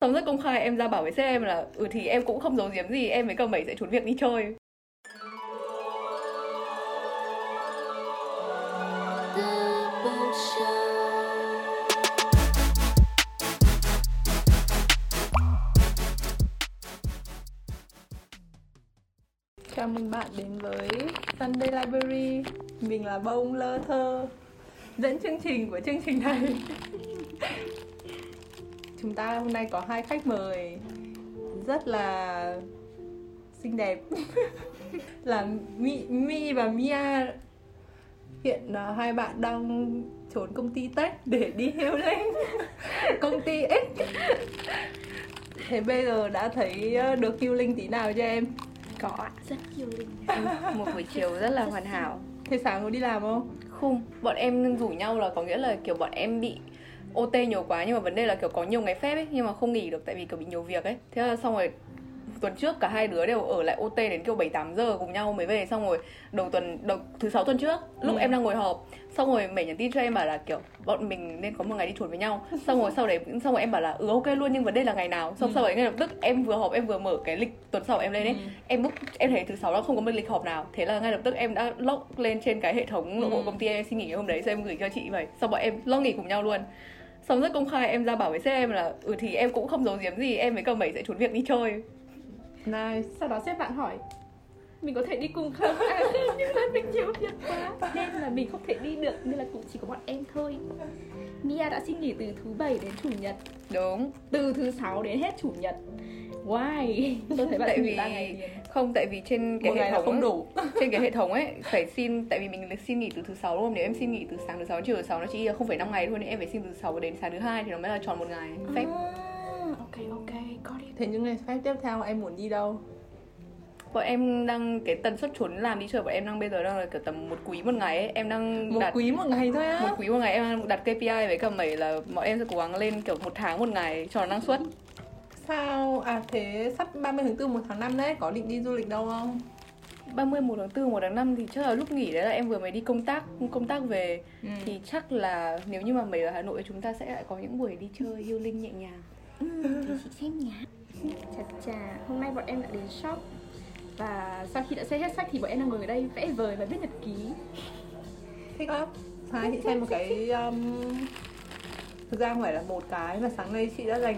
xong rất công khai, em ra bảo với sếp em là ừ thì em cũng không giấu giếm gì, em với cậu bảy sẽ trốn việc đi chơi. Chào mừng bạn đến với Sunday Library. Mình là Bông Lơ Thơ, Dẫn chương trình của chương trình này. Chúng ta hôm nay có hai khách mời. Rất là xinh đẹp. Là Mi, Mi và Mia. Hiện uh, hai bạn đang trốn công ty Tech để đi heo lên. Công ty X. Thế bây giờ đã thấy uh, được healing tí nào cho em? có rất nhiều linh. Một buổi chiều rất là hoàn hảo. Thế sáng có đi làm không? không bọn em rủ nhau là có nghĩa là kiểu bọn em bị OT nhiều quá nhưng mà vấn đề là kiểu có nhiều ngày phép ấy nhưng mà không nghỉ được tại vì kiểu bị nhiều việc ấy thế là xong rồi tuần trước cả hai đứa đều ở lại OT đến kiểu 7 8 giờ cùng nhau mới về xong rồi đầu tuần đầu thứ sáu tuần trước lúc Ừ. em đang ngồi họp xong rồi mày nhắn tin cho em bảo là kiểu bọn mình nên có một ngày đi chuột với nhau xong rồi sau đấy xong rồi em bảo là ừ ok luôn nhưng vấn đề là ngày nào xong Ừ. sau đấy ngay lập tức em vừa họp em vừa mở cái lịch tuần sau em lên ấy Ừ. em book em thấy thứ sáu nó không có một lịch họp nào thế là ngay lập tức em đã log lên trên cái hệ thống nội bộ Ừ. công ty em xin nghỉ hôm đấy xong em gửi cho chị vậy xong bọn em log nghỉ cùng nhau luôn xong rất công khai em ra bảo với sếp em là ừ thì em cũng không giấu giếm gì em với cậu bảy sẽ trốn việc đi chơi. Nice. Sau đó sếp bạn hỏi mình có thể đi cùng không? À, nhưng mà mình nhiều việc quá. Nên là mình không thể đi được nên là cũng chỉ có bọn em thôi. Mia đã xin nghỉ từ thứ bảy đến chủ nhật. Đúng. Từ thứ sáu đến hết chủ nhật why? Tôi thấy bạn Tại vì- ngày không tại vì trên cái Một hệ là thống không ấy, đủ. trên cái hệ thống ấy phải xin tại vì mình xin nghỉ từ thứ sáu đúng không? Nếu em xin nghỉ từ sáng thứ sáu chiều thứ sáu nó chỉ không phải năm ngày thôi nên em phải xin từ sáu đến sáng thứ hai thì nó mới là tròn một ngày. Phép. à, ok ok got it. Thế những ngày phép tiếp theo em muốn đi đâu? bọn em đang cái tần suất trốn làm đi chơi bọn em đang bây giờ đang là kiểu tầm một quý một ngày ấy. Em đang Một đặt quý một ngày thôi á. Một quý một ngày em đang đặt KPI với cả mày là bọn em sẽ cố gắng lên kiểu một tháng một ngày cho nó năng suất Sao? À thế sắp 30 tháng 4 1 tháng 5 đấy Có định đi du lịch đâu không? 31 tháng 4, 1 tháng 5 thì chắc là lúc nghỉ đấy là em vừa mới đi công tác công tác về Ừ. thì chắc là nếu như mà mày ở Hà Nội chúng ta sẽ lại có những buổi đi chơi healing nhẹ nhàng. thì chị xem nhá chà chà hôm nay bọn em đã đến shop và sau khi đã xây hết sách thì bọn em đang ngồi ở đây vẽ vời và viết nhật ký Thích lắm Hai chị xem một cái um... Thực ra không phải là một cái mà sáng nay chị đã dành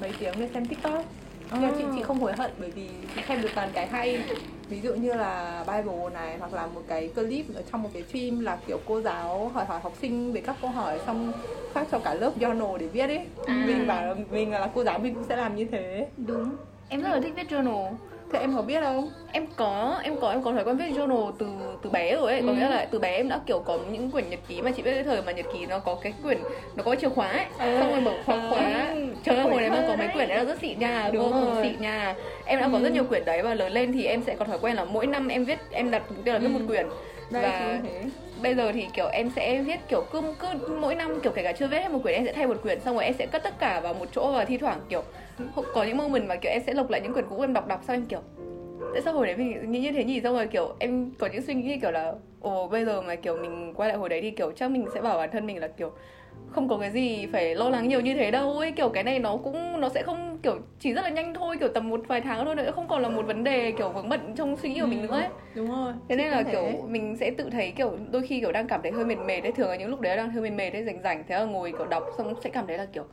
mấy tiếng để xem TikTok Nhưng mà chị, chị không hối hận bởi vì chị xem được toàn cái hay Ví dụ như là Bible này hoặc là một cái clip ở trong một cái phim là kiểu cô giáo hỏi hỏi học sinh về các câu hỏi xong phát cho cả lớp journal để viết ấy À. Mình bảo mình là cô giáo mình cũng sẽ làm như thế Đúng. Em rất là thích viết journal. Thế em có biết không? Em có, em có, em có thói quen viết journal từ từ bé rồi ấy. Có Ừ. nghĩa là từ bé em đã kiểu có những quyển nhật ký mà chị biết cái thời mà nhật ký nó có cái quyển nó có chìa khóa ấy. Ừ. Xong rồi mở khóa khóa. Trời ơi hồi đấy mà có mấy quyển đấy là rất xịn nha, Đúng vô cùng xịn nha. Em đã có Ừ. rất nhiều quyển đấy và lớn lên thì em sẽ có thói quen là mỗi năm em viết em đặt mục tiêu là viết Ừ. một quyển. Đây Và- bây giờ thì kiểu em sẽ viết kiểu cứ cứ mỗi năm kiểu kể cả chưa viết hết một quyển em sẽ thay một quyển xong rồi em sẽ cất tất cả vào một chỗ và thi thoảng kiểu có những moment mà kiểu em sẽ lục lại những quyển cũ em đọc đọc xong em kiểu tại sao hồi đấy mình nghĩ như thế nhỉ? Xong rồi kiểu em có những suy nghĩ kiểu là ồ bây giờ mà kiểu mình quay lại hồi đấy thì kiểu chắc mình sẽ bảo bản thân mình là kiểu không có cái gì phải lo lắng nhiều như thế đâu ấy. Kiểu cái này nó cũng nó sẽ không kiểu chỉ rất là nhanh thôi kiểu tầm một vài tháng thôi nữa không còn là một vấn đề kiểu vướng bận trong suy nghĩ của mình nữa ấy. Đúng rồi. Thế nên là kiểu mình sẽ tự thấy kiểu đôi khi kiểu đang cảm thấy hơi mệt mệt đấy thường là những lúc đấy đang hơi mệt mệt đấy rảnh rảnh thế là ngồi kiểu đọc xong sẽ cảm thấy là kiểu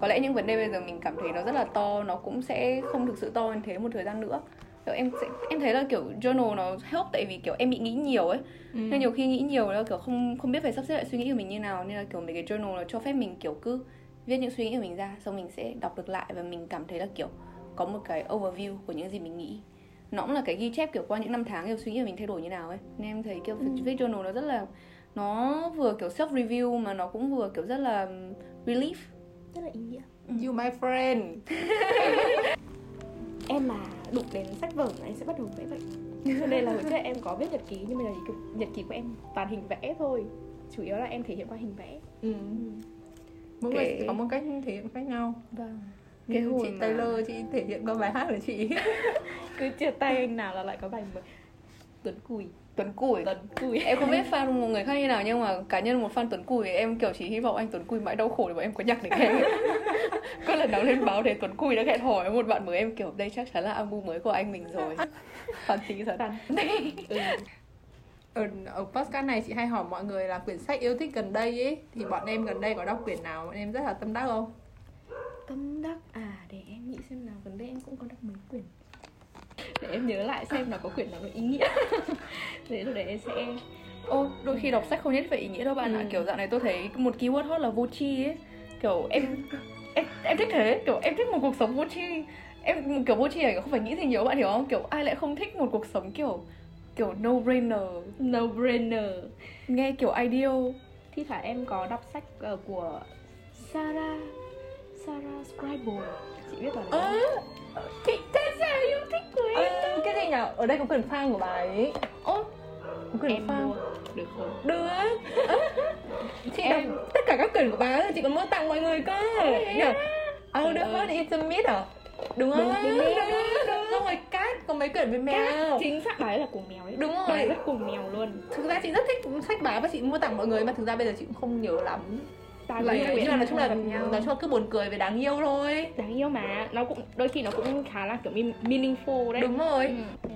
có lẽ những vấn đề bây giờ mình cảm thấy nó rất là to nó cũng sẽ không thực sự to như thế một thời gian nữa. Kiểu em sẽ em thấy là kiểu journal nó help tại vì kiểu em bị nghĩ nhiều ấy. Ừ. nên nhiều khi nghĩ nhiều là kiểu không không biết phải sắp xếp lại suy nghĩ của mình như nào. Nên là kiểu mấy cái journal nó cho phép mình kiểu cứ viết những suy nghĩ của mình ra xong mình sẽ đọc được lại và mình cảm thấy là kiểu có một cái overview của những gì mình nghĩ. Nó cũng là cái ghi chép kiểu qua những năm tháng kiểu suy nghĩ của mình thay đổi như nào ấy. Nên em thấy kiểu Ừ. viết journal nó rất là nó vừa kiểu self review mà nó cũng vừa kiểu rất là relief rất là ý nghĩa. You my friend. Em mà đụng đến sách vở là em sẽ bắt đầu vẽ vậy. Cho nên là hồi trước em có viết nhật ký nhưng mà nhật ký, nhật ký của em toàn hình vẽ thôi. Chủ yếu là em thể hiện qua hình vẽ. Ừ. Mỗi người có một cách thể hiện khác nhau. Vâng. Cái hồi chị mà- Taylor chị thể hiện qua bài hát của chị. Cứ chia tay anh nào là lại có bài mới. Tuấn cùi Tuấn Cùi. Tuấn Cùi. Em không biết fan một người khác như nào nhưng mà cá nhân một fan Tuấn Cùi em kiểu chỉ hy vọng anh Tuấn Cùi mãi đau khổ để bọn em có nhạc để nghe. Có lần nào lên báo thấy Tuấn Cùi đã hẹn hò với một bạn mới em kiểu đây chắc chắn là album mới của anh mình rồi. Fan tí thật ừ. ở, ở podcast này chị hay hỏi mọi người là quyển sách yêu thích gần đây ấy thì bọn em gần đây có đọc quyển nào? Bọn em rất là tâm đắc không? Tâm đắc à để em nghĩ xem nào gần đây em cũng có đọc mấy quyển để em nhớ lại xem là có quyển nào có ý nghĩa. Để rồi để em sẽ ô đôi khi đọc sách không nhất phải ý nghĩa đâu bạn Ừ. ạ kiểu dạo này tôi thấy một keyword hot là vô tri ấy. Kiểu em em em thích thế kiểu em thích một cuộc sống vô tri. Em kiểu vô tri này không phải nghĩ gì nhiều bạn hiểu không? Kiểu ai lại không thích một cuộc sống kiểu kiểu no brainer? No brainer. Nghe kiểu ideal. Thi thoảng em có đọc sách ờ, của Sarah Sarah Scribble. Chị biết bà đấy Ơ, không? chị sự yêu thích của em Ơ, cái gì nhỉ ở đây có quyển fan của bà ấy. Ô, có quyển em fan mua được không? Được. Ơ, chị Em- đọc tất cả các quyển của bà ấy chị còn mua tặng mọi người cơ. Nhỉ Oh, the ơi. heart is a myth à? Đúng không? Đúng, đúng, đúng, đúng, đúng. Xong rồi cát, có mấy quyển về mèo. Chính xác bà ấy là của mèo ấy. Đúng bà rồi. ấy rất cùng mèo luôn. Thực ra chị rất thích sách báo và chị mua tặng mọi người Mà thực ra bây giờ chị cũng không nhớ lắm Lại ấy nhưng mà nói chung là nói chung là cứ buồn cười về đáng yêu thôi. Đáng yêu mà nó cũng đôi khi nó cũng khá là kiểu mean- meaningful đấy. Đúng rồi. Ừ.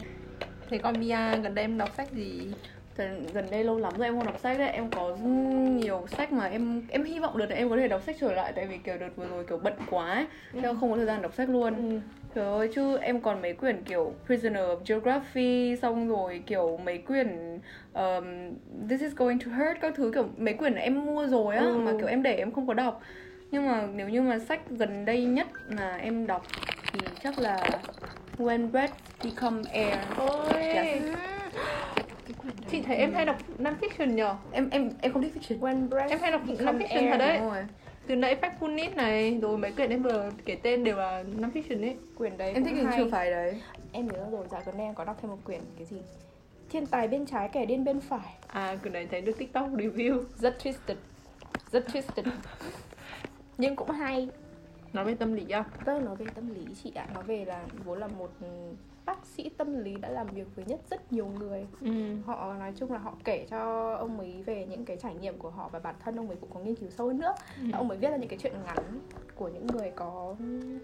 Thế còn Mia gần đây em đọc sách gì? gần, gần đây lâu lắm rồi em không đọc sách đấy. Em có nhiều sách mà em em hy vọng đợt này em có thể đọc sách trở lại. Tại vì kiểu đợt vừa rồi kiểu bận quá ấy, nên không có thời gian đọc sách luôn. Ừ. Trời ơi, chứ em còn mấy quyển kiểu Prisoner of Geography Xong rồi kiểu mấy quyển um, This is going to hurt Các thứ kiểu mấy quyển em mua rồi á Ừ. Mà kiểu em để em không có đọc. Nhưng mà nếu như mà sách gần đây nhất mà em đọc Thì chắc là When Breath Become Air. Ôi. Quyển đấy. Chị thấy em hay đọc non-fiction nhờ? Em em em không thích fiction. When Breath Em hay đọc Become non-fiction Air, thật đấy. Đúng rồi. Từ nãy Factful Need này Rồi mấy quyển em vừa kể tên đều là non-fiction ấy. Quyển đấy Em thích hay. trường phái đấy. Em nhớ rồi dạo gần đây em có đọc thêm một quyển cái gì? Thiên tài bên trái kẻ điên bên phải. À quyển này thấy được TikTok review. Rất twisted. Rất twisted. Nhưng cũng hay. Nói về tâm lý à? Vâng, nói về tâm lý chị ạ. Nói về là vốn là một bác sĩ tâm lý đã làm việc với nhất rất nhiều người. Ừ. Họ nói chung là họ kể cho ông ấy về những cái trải nghiệm của họ Và bản thân ông ấy cũng có nghiên cứu sâu hơn nữa. Ừ. Ông ấy viết ra những cái chuyện ngắn của những người có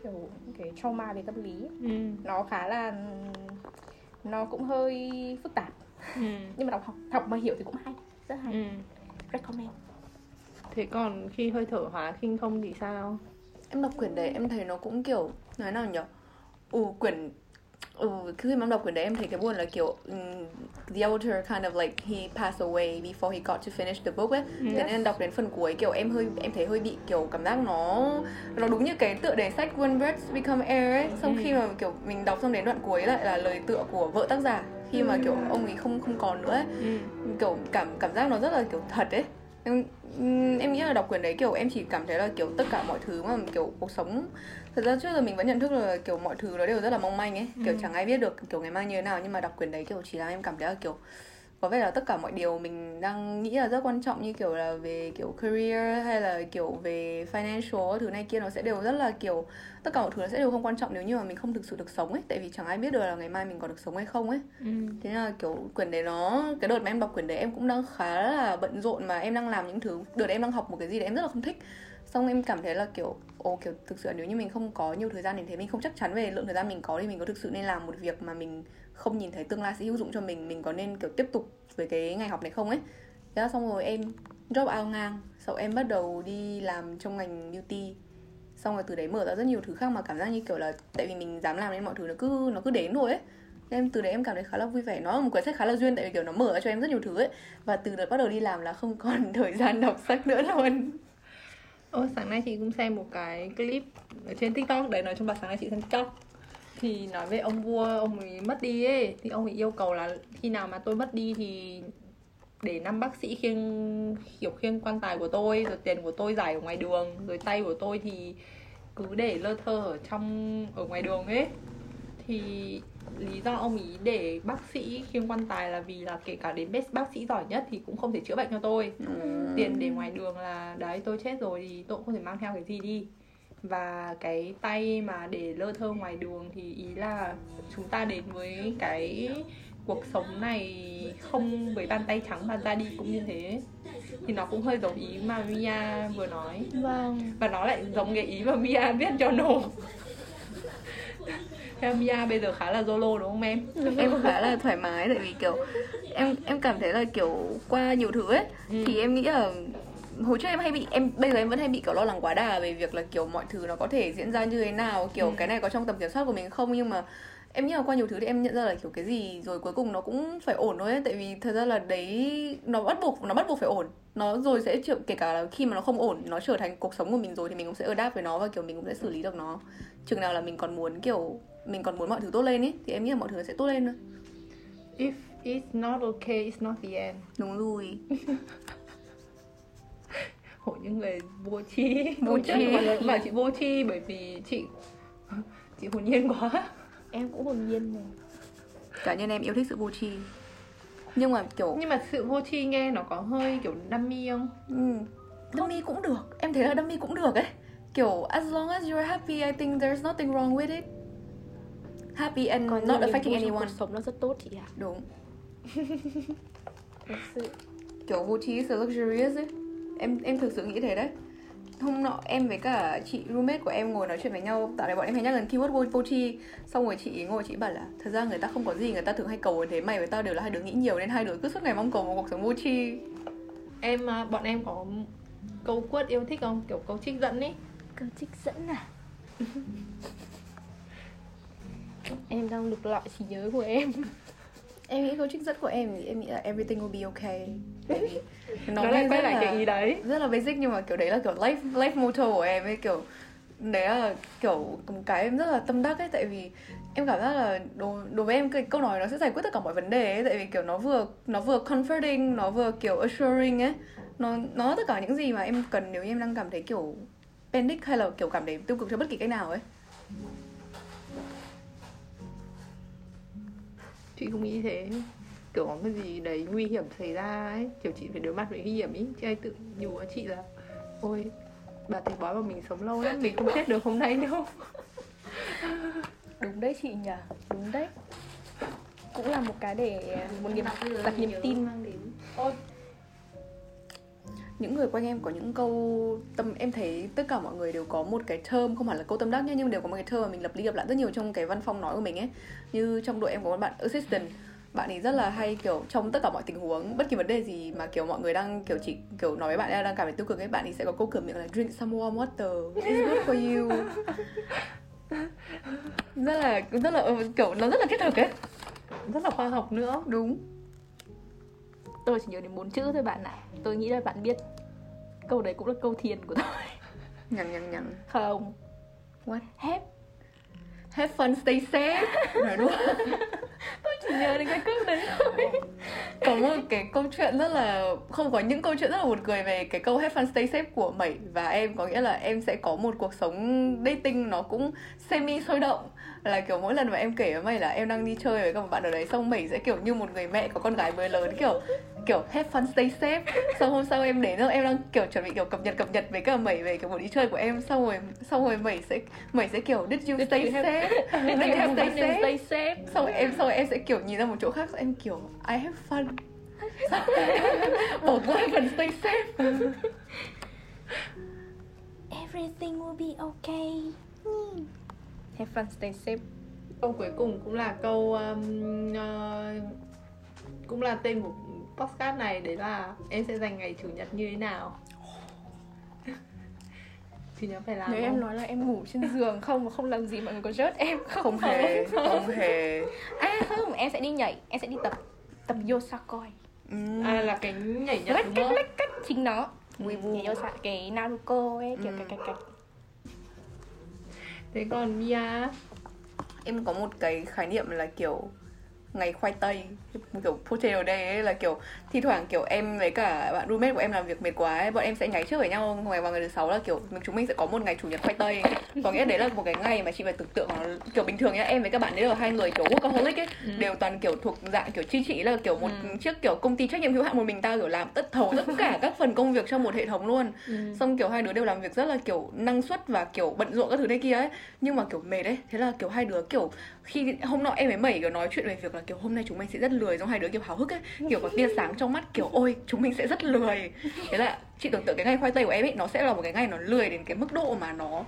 kiểu cái trauma về tâm lý. Ừ. Nó khá là... Nó cũng hơi phức tạp. Ừ. Nhưng mà đọc học, học mà hiểu thì cũng hay Rất hay. Ừ. Recommend. Thế còn khi hơi thở hóa khinh không thì sao? Em đọc quyển đấy em thấy nó cũng kiểu Nói nào nhỉ? Ừ quyển Ừ, khi mà em đọc quyển đấy em thấy cái buồn là kiểu um, the author kind of like he passed away before he got to finish the book ấy. Thế nên đọc đến phần cuối kiểu em hơi em thấy hơi bị kiểu cảm giác nó nó đúng như cái tựa đề sách When Birds Become Air ấy. Xong khi mà kiểu mình đọc xong đến đoạn cuối lại là lời tựa của vợ tác giả khi mà kiểu ông ấy không không còn nữa ấy. Ừ kiểu cảm cảm giác nó rất là kiểu thật ấy em em nghĩ là đọc quyển đấy kiểu em chỉ cảm thấy là kiểu tất cả mọi thứ mà kiểu cuộc sống thật ra trước giờ mình vẫn nhận thức là kiểu mọi thứ nó đều rất là mong manh ấy. Kiểu chẳng ai biết được kiểu ngày mai như thế nào. Nhưng mà đọc quyển đấy kiểu chỉ là em cảm thấy là kiểu có vẻ là tất cả mọi điều mình đang nghĩ là rất quan trọng như kiểu là về kiểu career hay là kiểu về financial thứ này kia nó sẽ đều rất là kiểu tất cả mọi thứ nó sẽ đều không quan trọng nếu như mà mình không thực sự được sống ấy. Tại vì chẳng ai biết được là ngày mai mình còn được sống hay không ấy. Ừ. Thế là kiểu quyển đấy nó cái đợt mà em đọc quyển đấy em cũng đang khá là bận rộn mà em đang làm những thứ đợt em đang học một cái gì đấy em rất là không thích. Xong em cảm thấy là kiểu ồ, kiểu, thực sự là nếu như mình không có nhiều thời gian đến thế, mình không chắc chắn về lượng thời gian mình có thì mình có thực sự nên làm một việc mà mình không nhìn thấy tương lai sẽ hữu dụng cho mình mình có nên, kiểu, tiếp tục với cái ngành học này không ấy? Thế là xong rồi, em drop out ngang. Sau em bắt đầu đi làm trong ngành beauty. Xong rồi từ đấy mở ra rất nhiều thứ khác mà cảm giác như, kiểu là, tại vì mình dám làm nên mọi thứ nó cứ nó cứ đến thôi ấy. Nên từ đấy em cảm thấy khá là vui vẻ. Nó là một cuốn sách khá là duyên tại vì, kiểu, nó mở ra cho em rất nhiều thứ ấy. Và từ đợt bắt đầu đi làm là không còn thời gian đọc sách nữa luôn. Ô, sáng nay chị cũng xem một cái clip ở trên TikTok. Đấy, nói chung là sáng nay chị xem TikTok. Thì nói về ông vua, ông ấy mất đi ấy. Thì ông ấy yêu cầu là khi nào mà tôi mất đi thì để năm bác sĩ khiêng kiểu khiêng quan tài của tôi rồi tiền của tôi giải ở ngoài đường rồi tay của tôi thì cứ để lơ thơ ở trong ở ngoài đường ấy thì lý do ông ý để bác sĩ khiêng quan tài là vì là kể cả đến best bác sĩ giỏi nhất thì cũng không thể chữa bệnh cho tôi. Tiền để ngoài đường là đấy tôi chết rồi thì tôi cũng không thể mang theo cái gì đi. Và cái tay mà để lơ thơ ngoài đường thì ý là chúng ta đến với cái cuộc sống này không với bàn tay trắng mà ra đi cũng như thế. Thì nó cũng hơi giống ý mà Mia vừa nói. Vâng. Và nó lại giống cái ý mà Mia viết cho nổ theo Mia bây giờ khá là solo đúng không em? Em khá là thoải mái tại vì kiểu em em cảm thấy là kiểu qua nhiều thứ ấy Ừ. thì em nghĩ là hồi trước em hay bị em bây giờ em vẫn hay bị kiểu lo lắng quá đà về việc là kiểu mọi thứ nó có thể diễn ra như thế nào kiểu Ừ. cái này có trong tầm kiểm soát của mình không? Nhưng mà em nghĩ là qua nhiều thứ thì em nhận ra là kiểu cái gì rồi cuối cùng nó cũng phải ổn thôi ấy. Tại vì thật ra là đấy nó bắt buộc nó bắt buộc phải ổn. Nó rồi sẽ chịu kể cả là khi mà nó không ổn nó trở thành cuộc sống của mình rồi thì mình cũng sẽ adapt với nó và kiểu mình cũng sẽ xử lý được nó. Chừng nào là mình còn muốn kiểu mình còn muốn mọi thứ tốt lên ấy thì em nghĩ là mọi thứ sẽ tốt lên thôi. If it's not okay it's not the end. Đúng rồi. Hội những người vô tri. Vô tri. bảo chị vô tri bởi vì chị chị hồn nhiên quá. Em cũng hồn nhiên này cá nhân em yêu thích sự vô tri. Nhưng mà kiểu nhưng mà sự vô tri nghe nó có hơi kiểu dummy không? Um, dummy cũng được. Em thấy là dummy cũng được ấy. Kiểu as long as you're happy I think there's nothing wrong with it happy and còn not affecting anyone. cuộc sống nó rất tốt chị ạ. Đúng. Sự. Kiểu vô tri is luxurious ấy. Em em thực sự nghĩ thế đấy. Hôm nọ em với cả chị roommate của em ngồi nói chuyện với nhau. Tại này bọn em hay nhắc đến keyword vô, vô tri. Xong rồi chị ngồi chị bảo là thật ra người ta không có gì người ta thường hay cầu như thế. Mày với tao đều là hai đứa nghĩ nhiều nên hai đứa cứ suốt ngày mong cầu một cuộc sống vô tri. Em à, bọn em có câu quote yêu thích không? Kiểu câu trích dẫn ấy câu trích dẫn à em đang lục lọi trí nhớ của em. Em nghĩ câu trích dẫn của em thì em nghĩ là everything will be okay. Nó, nghe lại quay lại cái ý đấy. rất là basic nhưng mà kiểu đấy là kiểu life life motto của em ấy kiểu đấy là kiểu một cái em rất là tâm đắc ấy. Tại vì em cảm giác là đối, đối với em cái câu nói nó sẽ giải quyết tất cả mọi vấn đề ấy. Tại vì kiểu nó vừa nó vừa comforting nó vừa kiểu assuring ấy. Nó nó tất cả những gì mà em cần nếu như em đang cảm thấy kiểu panic hay là kiểu cảm thấy tiêu cực cho bất kỳ cách nào ấy chị không nghĩ thế. Kiểu có cái gì đấy nguy hiểm xảy ra ấy kiểu chị phải đối mặt với nguy hiểm ý. Chị hay tự nhủ chị là ôi bà thầy bói mà mình sống lâu lắm mình không chết được hôm nay đâu. Đúng đấy chị nhỉ đúng đấy. Cũng là một cái để một niềm đặt niềm tin. ôi những người quanh em có những câu tâm, em thấy tất cả mọi người đều có một cái term, không hẳn là câu tâm đắc nhá, nhưng đều có một cái term mà mình lập đi lập lại rất nhiều trong cái văn phòng nói của mình ấy. Như trong đội em có một bạn assistant, bạn ấy rất là hay, kiểu, trong tất cả mọi tình huống, bất kỳ vấn đề gì mà, kiểu, mọi người đang, kiểu, chỉ, kiểu, nói với bạn ấy đang cảm thấy tiêu cực ấy, bạn ấy sẽ có câu cửa miệng là drink some warm water it's good for you. Rất là rất là ừ, kiểu, nó rất là thiết thực ấy. Rất là khoa học nữa. Đúng tôi chỉ nhớ đến bốn chữ thôi bạn ạ. Tôi nghĩ là bạn biết. Câu đấy cũng là câu thiền của tôi. Nhằn nhằn nhằn không. What? Hép have fun stay safe. Nói đúng. Tôi chỉ nhớ đến cái câu đấy thôi. Có một cái câu chuyện rất là không có những câu chuyện rất là buồn cười về cái câu have fun stay safe của mẩy. Và em có nghĩa là em sẽ có một cuộc sống dating nó cũng semi sôi động. Là kiểu mỗi lần mà em kể với mày là em đang đi chơi với một bạn ở đấy xong mẩy sẽ kiểu như một người mẹ có con gái mới lớn kiểu kiểu have fun stay safe. Xong hôm sau em đến rồi em đang kiểu chuẩn bị kiểu cập nhật cập nhật với cả mẩy về kiểu buổi đi chơi của em. Xong rồi xong rồi mẩy sẽ mẩy sẽ kiểu did you stay safe? Did you have stay safe? stay safe? Xong rồi em xong rồi em sẽ kiểu nhìn ra một chỗ khác xong em kiểu I have fun. Bỏ qua phần stay safe. Everything will be okay. Have fun stay safe. Câu cuối cùng cũng là câu um, ờ, cũng là tên của podcast này đấy là em sẽ dành ngày chủ nhật như thế nào chủ nhật phải làm nếu không? em nói là em ngủ trên giường không mà không làm gì mọi người có rớt em không không hề không hề à không em sẽ đi nhảy em sẽ đi tập tập yosakoi Ừm. à là cái nhảy nhật lách đúng cách lách cách chính nó Weibo. nhảy yosa cái naruto ấy kiểu Ừ. cái cái cái thế còn Mia em có một cái khái niệm là kiểu ngày khoai tây kiểu potato day ấy là kiểu thi thoảng kiểu em với cả bạn roommate của em làm việc mệt quá ấy, bọn em sẽ nháy trước với nhau ngày vào ngày thứ sáu là kiểu chúng mình sẽ có một ngày chủ nhật khoai tây có nghĩa đấy là một cái ngày mà chị phải tưởng tượng kiểu bình thường nhá em với các bạn ấy là hai người kiểu workaholic ấy Ừ. đều toàn kiểu thuộc dạng kiểu chi chỉ là kiểu một Ừ. chiếc kiểu công ty trách nhiệm hữu hạn một mình ta kiểu làm tất thầu tất cả các phần công việc trong một hệ thống luôn Ừ. xong kiểu hai đứa đều làm việc rất là kiểu năng suất và kiểu bận rộn các thứ này kia ấy nhưng mà kiểu mệt ấy thế là kiểu hai đứa kiểu khi hôm nọ em với mẩy kiểu nói chuyện về việc là kiểu hôm nay chúng mình sẽ rất lười xong hai đứa kiểu háo hức ấy kiểu có tia sáng trong mắt kiểu, ôi, chúng mình sẽ rất lười. Thế là chị tưởng tượng cái ngày khoai tây của em ấy, nó sẽ là một cái ngày nó lười đến cái mức độ mà nó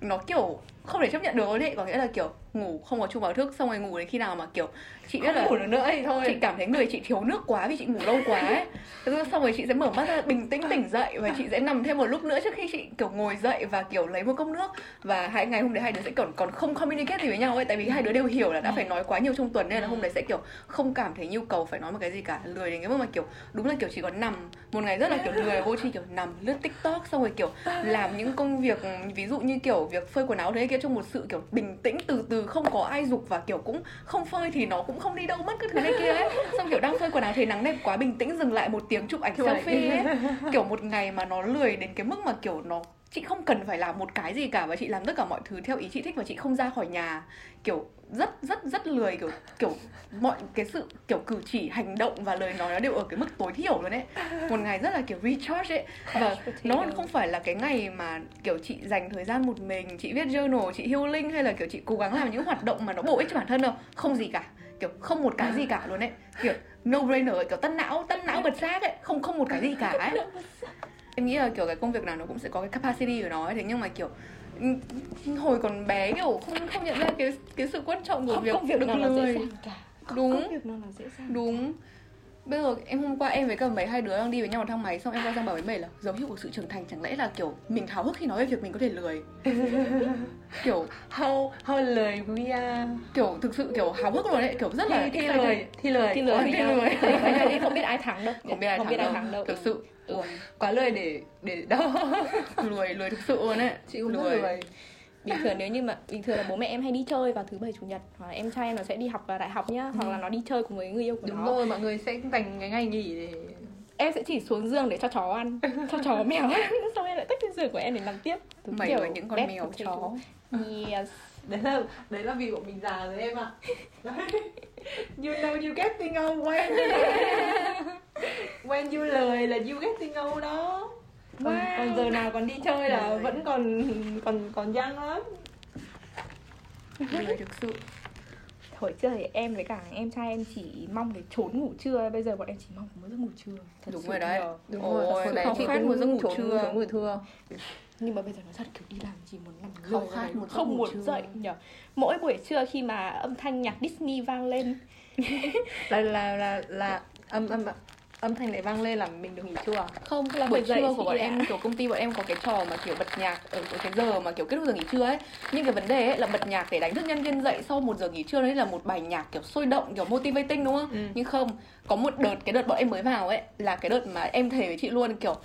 nó kiểu không thể chấp nhận được ấy có nghĩa là kiểu ngủ không có chung báo thức xong rồi ngủ đến khi nào mà kiểu chị biết là ngủ được nữa thì thôi. chị cảm thấy người chị thiếu nước quá vì chị ngủ lâu quá ấy. Xong rồi chị sẽ mở mắt ra bình tĩnh tỉnh dậy và chị sẽ nằm thêm một lúc nữa trước khi chị kiểu ngồi dậy và kiểu lấy một cốc nước. Và hai ngày hôm đấy hai đứa sẽ còn còn không communicate gì với nhau ấy tại vì hai đứa đều hiểu là đã phải nói quá nhiều trong tuần nên là hôm đấy sẽ kiểu không cảm thấy nhu cầu phải nói một cái gì cả. Lười đến cái mức mà kiểu đúng là kiểu chỉ có nằm một ngày rất là kiểu lười vô tri kiểu nằm lướt tiktok xong rồi kiểu làm những công việc ví dụ như kiểu việc phơi quần áo thế kia trong một sự kiểu bình tĩnh từ từ không có ai dục và kiểu cũng không phơi thì nó cũng không đi đâu mất cái thứ này kia ấy xong kiểu đang phơi quần áo thấy nắng đẹp quá bình tĩnh dừng lại một tiếng chụp ảnh Chụp ảnh. selfie ấy kiểu một ngày mà nó lười đến cái mức mà kiểu nó chị không cần phải làm một cái gì cả và chị làm tất cả mọi thứ theo ý chị thích và chị không ra khỏi nhà. Kiểu rất rất rất lười kiểu kiểu mọi cái sự kiểu cử chỉ hành động và lời nói nó đều ở cái mức tối thiểu luôn ấy. Một ngày rất là kiểu recharge ấy. Và nó không phải là cái ngày mà kiểu chị dành thời gian một mình chị viết journal chị healing hay là kiểu chị cố gắng làm những hoạt động mà nó bổ ích cho bản thân đâu. Không gì cả. Kiểu không một cái gì cả luôn ấy. Kiểu no brainer kiểu tân não tân não bật xác ấy. Không không một cái gì cả ấy em nghĩ là kiểu cái công việc nào nó cũng sẽ có cái capacity của nó ấy. Thế nhưng mà kiểu hồi còn bé kiểu không không nhận ra cái cái sự quan trọng của không việc công việc được nào là dễ lười. dàng cả. Không Đúng. công việc nào là dễ dàng đúng. bây giờ em hôm qua em với cả mấy hai đứa đang đi với nhau một thang máy xong em quay sang bảo với mày là dấu hiệu của sự trưởng thành chẳng lẽ là kiểu mình háo hức khi nói về việc mình có thể lười? Kiểu How, how lười we are kiểu thực sự kiểu háo hức luôn đấy kiểu rất là Thi, thi lười Thi lười. Thi lười. Thi lười. Nhau đi không biết ai thắng đâu. Không biết ai không thắng, đâu. thắng đâu. Thực sự Ừ. Quá lười để để đâu lười lười thực sự luôn đấy Chị cũng rất lười. Bình thường nếu như mà bình thường là bố mẹ em hay đi chơi vào thứ bảy chủ nhật hoặc là em trai em nó sẽ đi học vào đại học nhá hoặc là nó đi chơi cùng với người yêu của Đúng nó. rồi, mọi người sẽ dành cái ngày nghỉ để em sẽ chỉ xuống giường để cho chó ăn cho chó mèo ăn xong em lại tách lên giường của em để nằm tiếp. Đúng mày kiểu những con mèo chó. Yes. Đấy là đấy là vì bọn mình già rồi em ạ You know you getting old when. When you lười là you getting old đó. Còn, Wow. còn giờ nào còn đi chơi là vẫn còn còn còn young lắm. Lười thực sự. Hồi trước thì em với cả em trai em chỉ mong để trốn ngủ trưa bây giờ bọn em chỉ mong một giấc ngủ trưa. Thật Đúng sự rồi đấy. Đúng Ôi, rồi, khao đấy chị khát cũng một giấc ngủ trưa. ngủ trưa nhưng mà bây giờ nó thật kiểu đi làm chỉ muốn nằm lười khát giấc không muốn trưa. dậy nhở mỗi buổi trưa khi mà âm thanh nhạc Disney vang lên là là là là âm âm âm thanh này vang lên là mình được nghỉ trưa à? không là buổi trưa của bọn em kiểu công ty bọn em có cái trò mà kiểu bật nhạc ở, ở cái giờ mà kiểu kết thúc giờ nghỉ trưa ấy nhưng cái vấn đề ấy là bật nhạc để đánh thức nhân viên dậy sau một giờ nghỉ trưa đấy là một bài nhạc kiểu sôi động kiểu motivating đúng không Ừ. nhưng không có một đợt cái đợt bọn em mới vào ấy là cái đợt mà em thề với chị luôn kiểu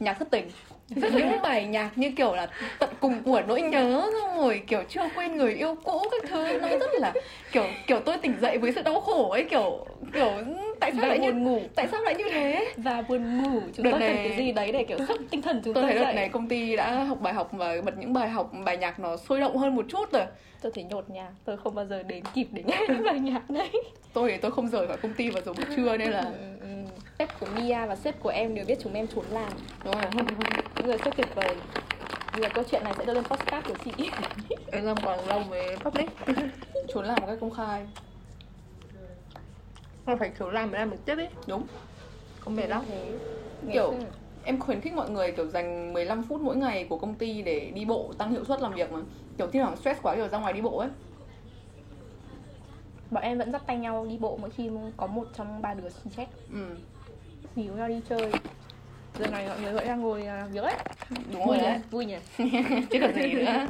nhạc thất tình những bài nhạc như kiểu là tận cùng của nỗi nhớ xong rồi kiểu chưa quên người yêu cũ các thứ nó rất là kiểu kiểu tôi tỉnh dậy với sự đau khổ ấy kiểu kiểu tại sao và lại như buồn ngủ. tại sao lại như thế? Và buồn ngủ. Chúng Đợt tôi cần này- cái gì đấy để kiểu sức tinh thần chúng tôi tôi thấy đợt dậy? này công ty đã học bài học và bật những bài học bài nhạc nó sôi động hơn một chút rồi. Tôi thấy nhột nhạt tôi không bao giờ đến kịp để nghe cái bài nhạc đấy tôi thì tôi không rời khỏi công ty vào giờ buổi trưa nên là Ừ, sếp của Mia và sếp của em đều biết chúng em trốn làm. Đúng rồi. Những người rất tuyệt vời. Bây giờ câu chuyện này sẽ đưa lên podcast của chị. Em làm còn lâu với public. Trốn làm một cách công khai. Mà phải kiểu làm mới làm được tiếp ấy. Đúng. Không mệt lắm. Kiểu- em khuyến khích mọi người kiểu dành 15 phút mỗi ngày của công ty để đi bộ tăng hiệu suất làm việc mà. Kiểu khi nào stress quá kiểu ra ngoài đi bộ ấy. Bọn em vẫn dắt tay nhau đi bộ mỗi khi có một trong ba đứa xin chết. Ừ nghỉ nhau đi chơi. Giờ này mọi người vẫn đang ngồi à, làm việc ấy. Đúng vui rồi nhỉ? đấy. Vui nhỉ? Chứ còn gì nữa.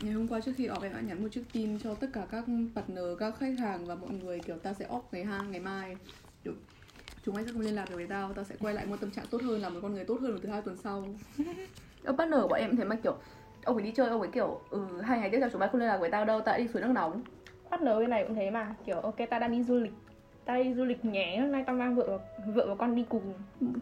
Ngày hôm qua trước khi off em đã nhắn một chiếc tin cho tất cả các partner, các khách hàng và mọi người kiểu ta sẽ off ngày hai, ngày mai. Kiểu, Chúng mày sẽ không liên lạc được với tao, tao sẽ quay lại một tâm trạng tốt hơn, là một con người tốt hơn vào thứ hai tuần sau. Ông partner của bọn em thế mà kiểu Ông ấy đi chơi, ông ấy kiểu Ừ, hai ngày tiếp theo chúng mày không liên lạc với tao đâu, tao đã đi suối nước nóng. Partner bên này cũng thế mà kiểu ok ta đang đi du lịch đi du lịch nhé hôm nay tao mang vợ vợ và con đi cùng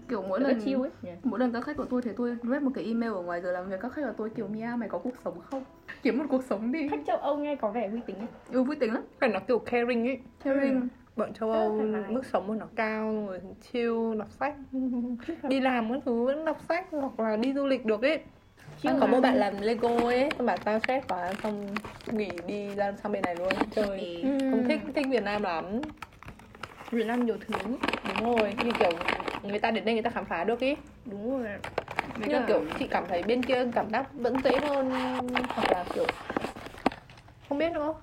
Kiểu mỗi lần chill ấy nhỉ? Mỗi lần các khách của tôi thấy tôi viết một cái email ở ngoài giờ làm việc các khách của tôi kiểu Mia mày có cuộc sống không? Kiếm một cuộc sống đi khách châu âu nghe có vẻ uy tín ấy. Ừ vui tính lắm phải nó kiểu caring ấy Caring bọn châu Âu mức sống của nó cao rồi chill đọc sách đi làm các thứ vẫn đọc sách hoặc là đi du lịch được ấy Chưa có một bạn làm Lego ấy, xong bảo tao stress quá xong nghỉ đi ra sang bên này luôn chơi. Thì- Ừ. Không thích thích Việt Nam lắm. Việt Nam nhiều thứ Đúng rồi, như kiểu người ta đến đây người ta khám phá được ý. đúng rồi. Với Nhưng cả- kiểu chị cảm thấy bên kia cảm giác vẫn dễ hơn hoặc là kiểu không biết nữa.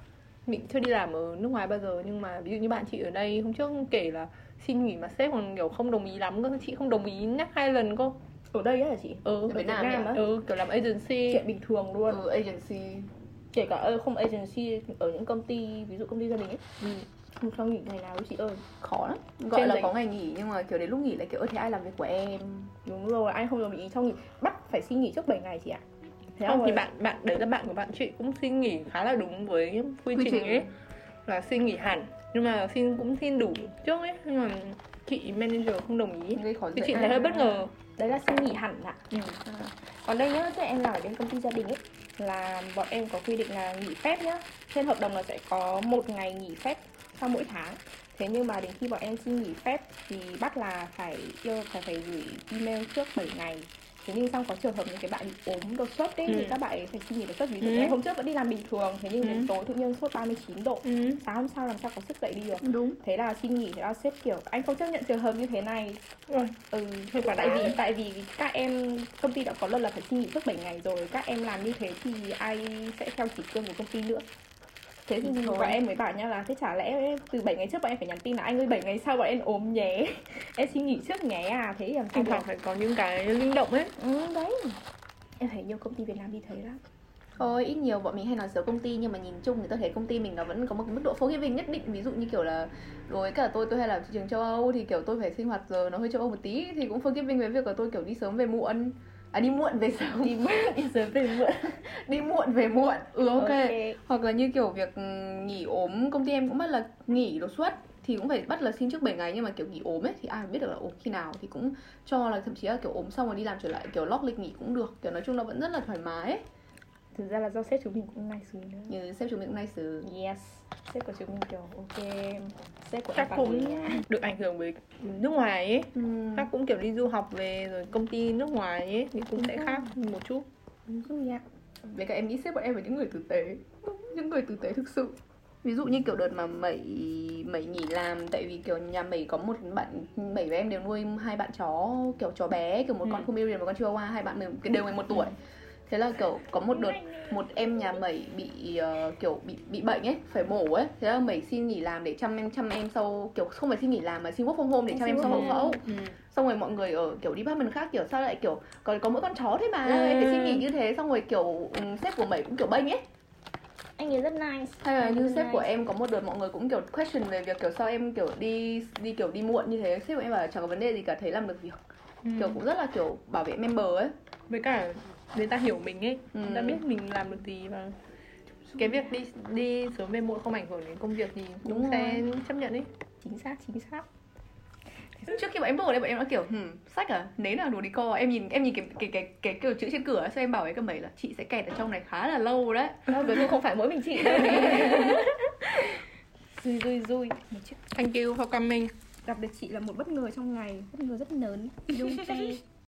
Mình chưa đi làm ở nước ngoài bao giờ nhưng mà ví dụ như bạn chị ở đây hôm trước kể là xin nghỉ mà sếp còn kiểu không đồng ý lắm cơ, chị không đồng ý nhắc hai lần cô. ở đây á hả chị Ừ, Ở Việt Nam Nam á? ừ kiểu làm agency. chuyện bình thường luôn ừ, agency kể cả không agency ở những công ty ví dụ công ty gia đình ấy Ừ. không cho nghỉ ngày nào chị ơi? Khó lắm. Gọi Trên là danh- có ngày nghỉ nhưng mà kiểu đến lúc nghỉ lại kiểu ơ thế ai làm việc của em? Đúng rồi anh không đồng ý cho nghỉ? Bắt phải xin nghỉ trước 7 ngày chị ạ. Thế không thì bạn bạn đấy là bạn của bạn chị cũng xin nghỉ khá là đúng với quy, Quy trình, trình. ấy. Là xin nghỉ hẳn nhưng mà xin cũng xin đủ trước ấy nhưng mà chị manager không đồng ý. Thì chị thấy hơi bất ngờ. Đấy là xin nghỉ hẳn ạ. Ừ. còn đây nhá thì em làm ở bên công ty gia đình ấy. Là bọn em có quy định là nghỉ phép nhá. Trên hợp đồng là sẽ có một ngày nghỉ phép sau mỗi tháng thế nhưng mà đến khi bọn em xin nghỉ phép thì bắt là phải yêu phải phải gửi email trước 7 ngày thế nhưng xong có trường hợp những cái bạn bị ốm đột xuất ấy thì Ừ. các bạn ấy phải xin nghỉ đột xuất ví dụ Ừ. ngày hôm trước vẫn đi làm bình thường thế nhưng Ừ. đến tối tự nhiên sốt 39 độ Ừ. sáng hôm sau làm sao có sức dậy đi được đúng thế là xin nghỉ thế là sếp kiểu anh không chấp nhận trường hợp như thế này Rồi. ừ Hơi quá tại vì tại vì các em công ty đã có luật là phải xin nghỉ trước 7 ngày rồi các em làm như thế thì ai sẽ theo chỉ cương của công ty nữa thế thì bọn em mới bảo nha là thế chả lẽ từ 7 ngày trước bọn em phải nhắn tin là anh ơi 7 ngày sau bọn em ốm nhé. Em xin nghỉ trước nhé à. Thế thì làm sao thoảng phải có những cái linh động ấy. Ừ, đấy. Em thấy nhiều công ty Việt Nam đi thấy lắm. Thôi ít nhiều bọn mình hay nói xấu công ty nhưng mà nhìn chung thì tôi thấy công ty mình nó vẫn có một mức độ forgiving nhất định. Ví dụ như kiểu là đối với cả tôi tôi hay làm thị trường châu Âu thì kiểu tôi phải sinh hoạt giờ nó hơi châu Âu một tí thì cũng forgiving với việc là tôi kiểu đi sớm về muộn à đi muộn về sớm. Đi muộn. Đi sớm về muộn. Đi muộn về muộn. Ừ ok, Ok. hoặc là như kiểu việc ừ, nghỉ ốm công ty em cũng bắt là nghỉ đột xuất thì cũng phải bắt là xin trước 7 ngày. Nhưng mà kiểu nghỉ ốm ấy thì ai biết được là ốm khi nào thì cũng cho là thậm chí là kiểu ốm xong rồi đi làm trở lại kiểu lót lịch nghỉ cũng được. Kiểu nói chung là vẫn rất là thoải mái ấy. Thực ra là do sếp chúng mình cũng nice rồi nữa. Như sếp chúng mình cũng nice xử yes. Sếp của chúng mình kiểu ok. Sếp của em cũng được ảnh hưởng với nước ngoài ấy. Ừ. chắc cũng kiểu đi du học về rồi công ty nước ngoài ấy thì cũng sẽ khác một chút. Đúng rồi ạ. Với cả em nghĩ sếp bọn em là những người tử tế. Những người tử tế thực sự. Ví dụ như kiểu đợt mà mẩy mẩy nghỉ làm tại vì kiểu nhà mẩy có một bạn mẩy và em đều nuôi hai bạn chó kiểu chó bé kiểu một con Ừ. Pomeranian một con Chihuahua hai bạn mình đều 11 tuổi thế là kiểu có một đợt một em nhà mẩy bị ờ, kiểu bị bị bệnh ấy phải mổ ấy. Thế là mẩy xin nghỉ làm để chăm em chăm em sau kiểu không phải xin nghỉ làm mà xin work from home để chăm em sau hậu phẫu ừ. xong rồi mọi người ở kiểu department khác kiểu sao lại kiểu có có mỗi con chó thế mà Ừ. em phải xin nghỉ như thế. Xong rồi kiểu ừ, sếp của mẩy cũng kiểu bênh ấy. Anh ấy rất nice. Hay là như sếp của nice. em có một đợt mọi người cũng kiểu question về việc kiểu sao em kiểu đi đi kiểu đi muộn như thế. Sếp của em bảo chẳng có vấn đề gì cả thấy làm được việc. Kiểu cũng rất là kiểu bảo vệ member ấy với cả người ta hiểu mình ấy Ừ. người ta biết mình làm được gì và cái việc đi đi sớm về muộn không ảnh hưởng đến công việc thì cũng Đúng sẽ chấp nhận ấy. Chính xác chính xác. Trước khi bọn em bước vào đây bọn em đã kiểu hmm, sách à? Nấy là đồ đi co em nhìn em nhìn cái cái cái cái kiểu chữ trên cửa ấy, sao em bảo với cái mẩy là chị sẽ kẹt ở trong này khá là lâu đấy. Đâu, cuối cùng không phải mỗi mình chị. Đâu Rui rui rui. Một chiếc thank you for coming. Gặp được chị là một bất ngờ trong ngày Bất ngờ rất lớn. Đúng tay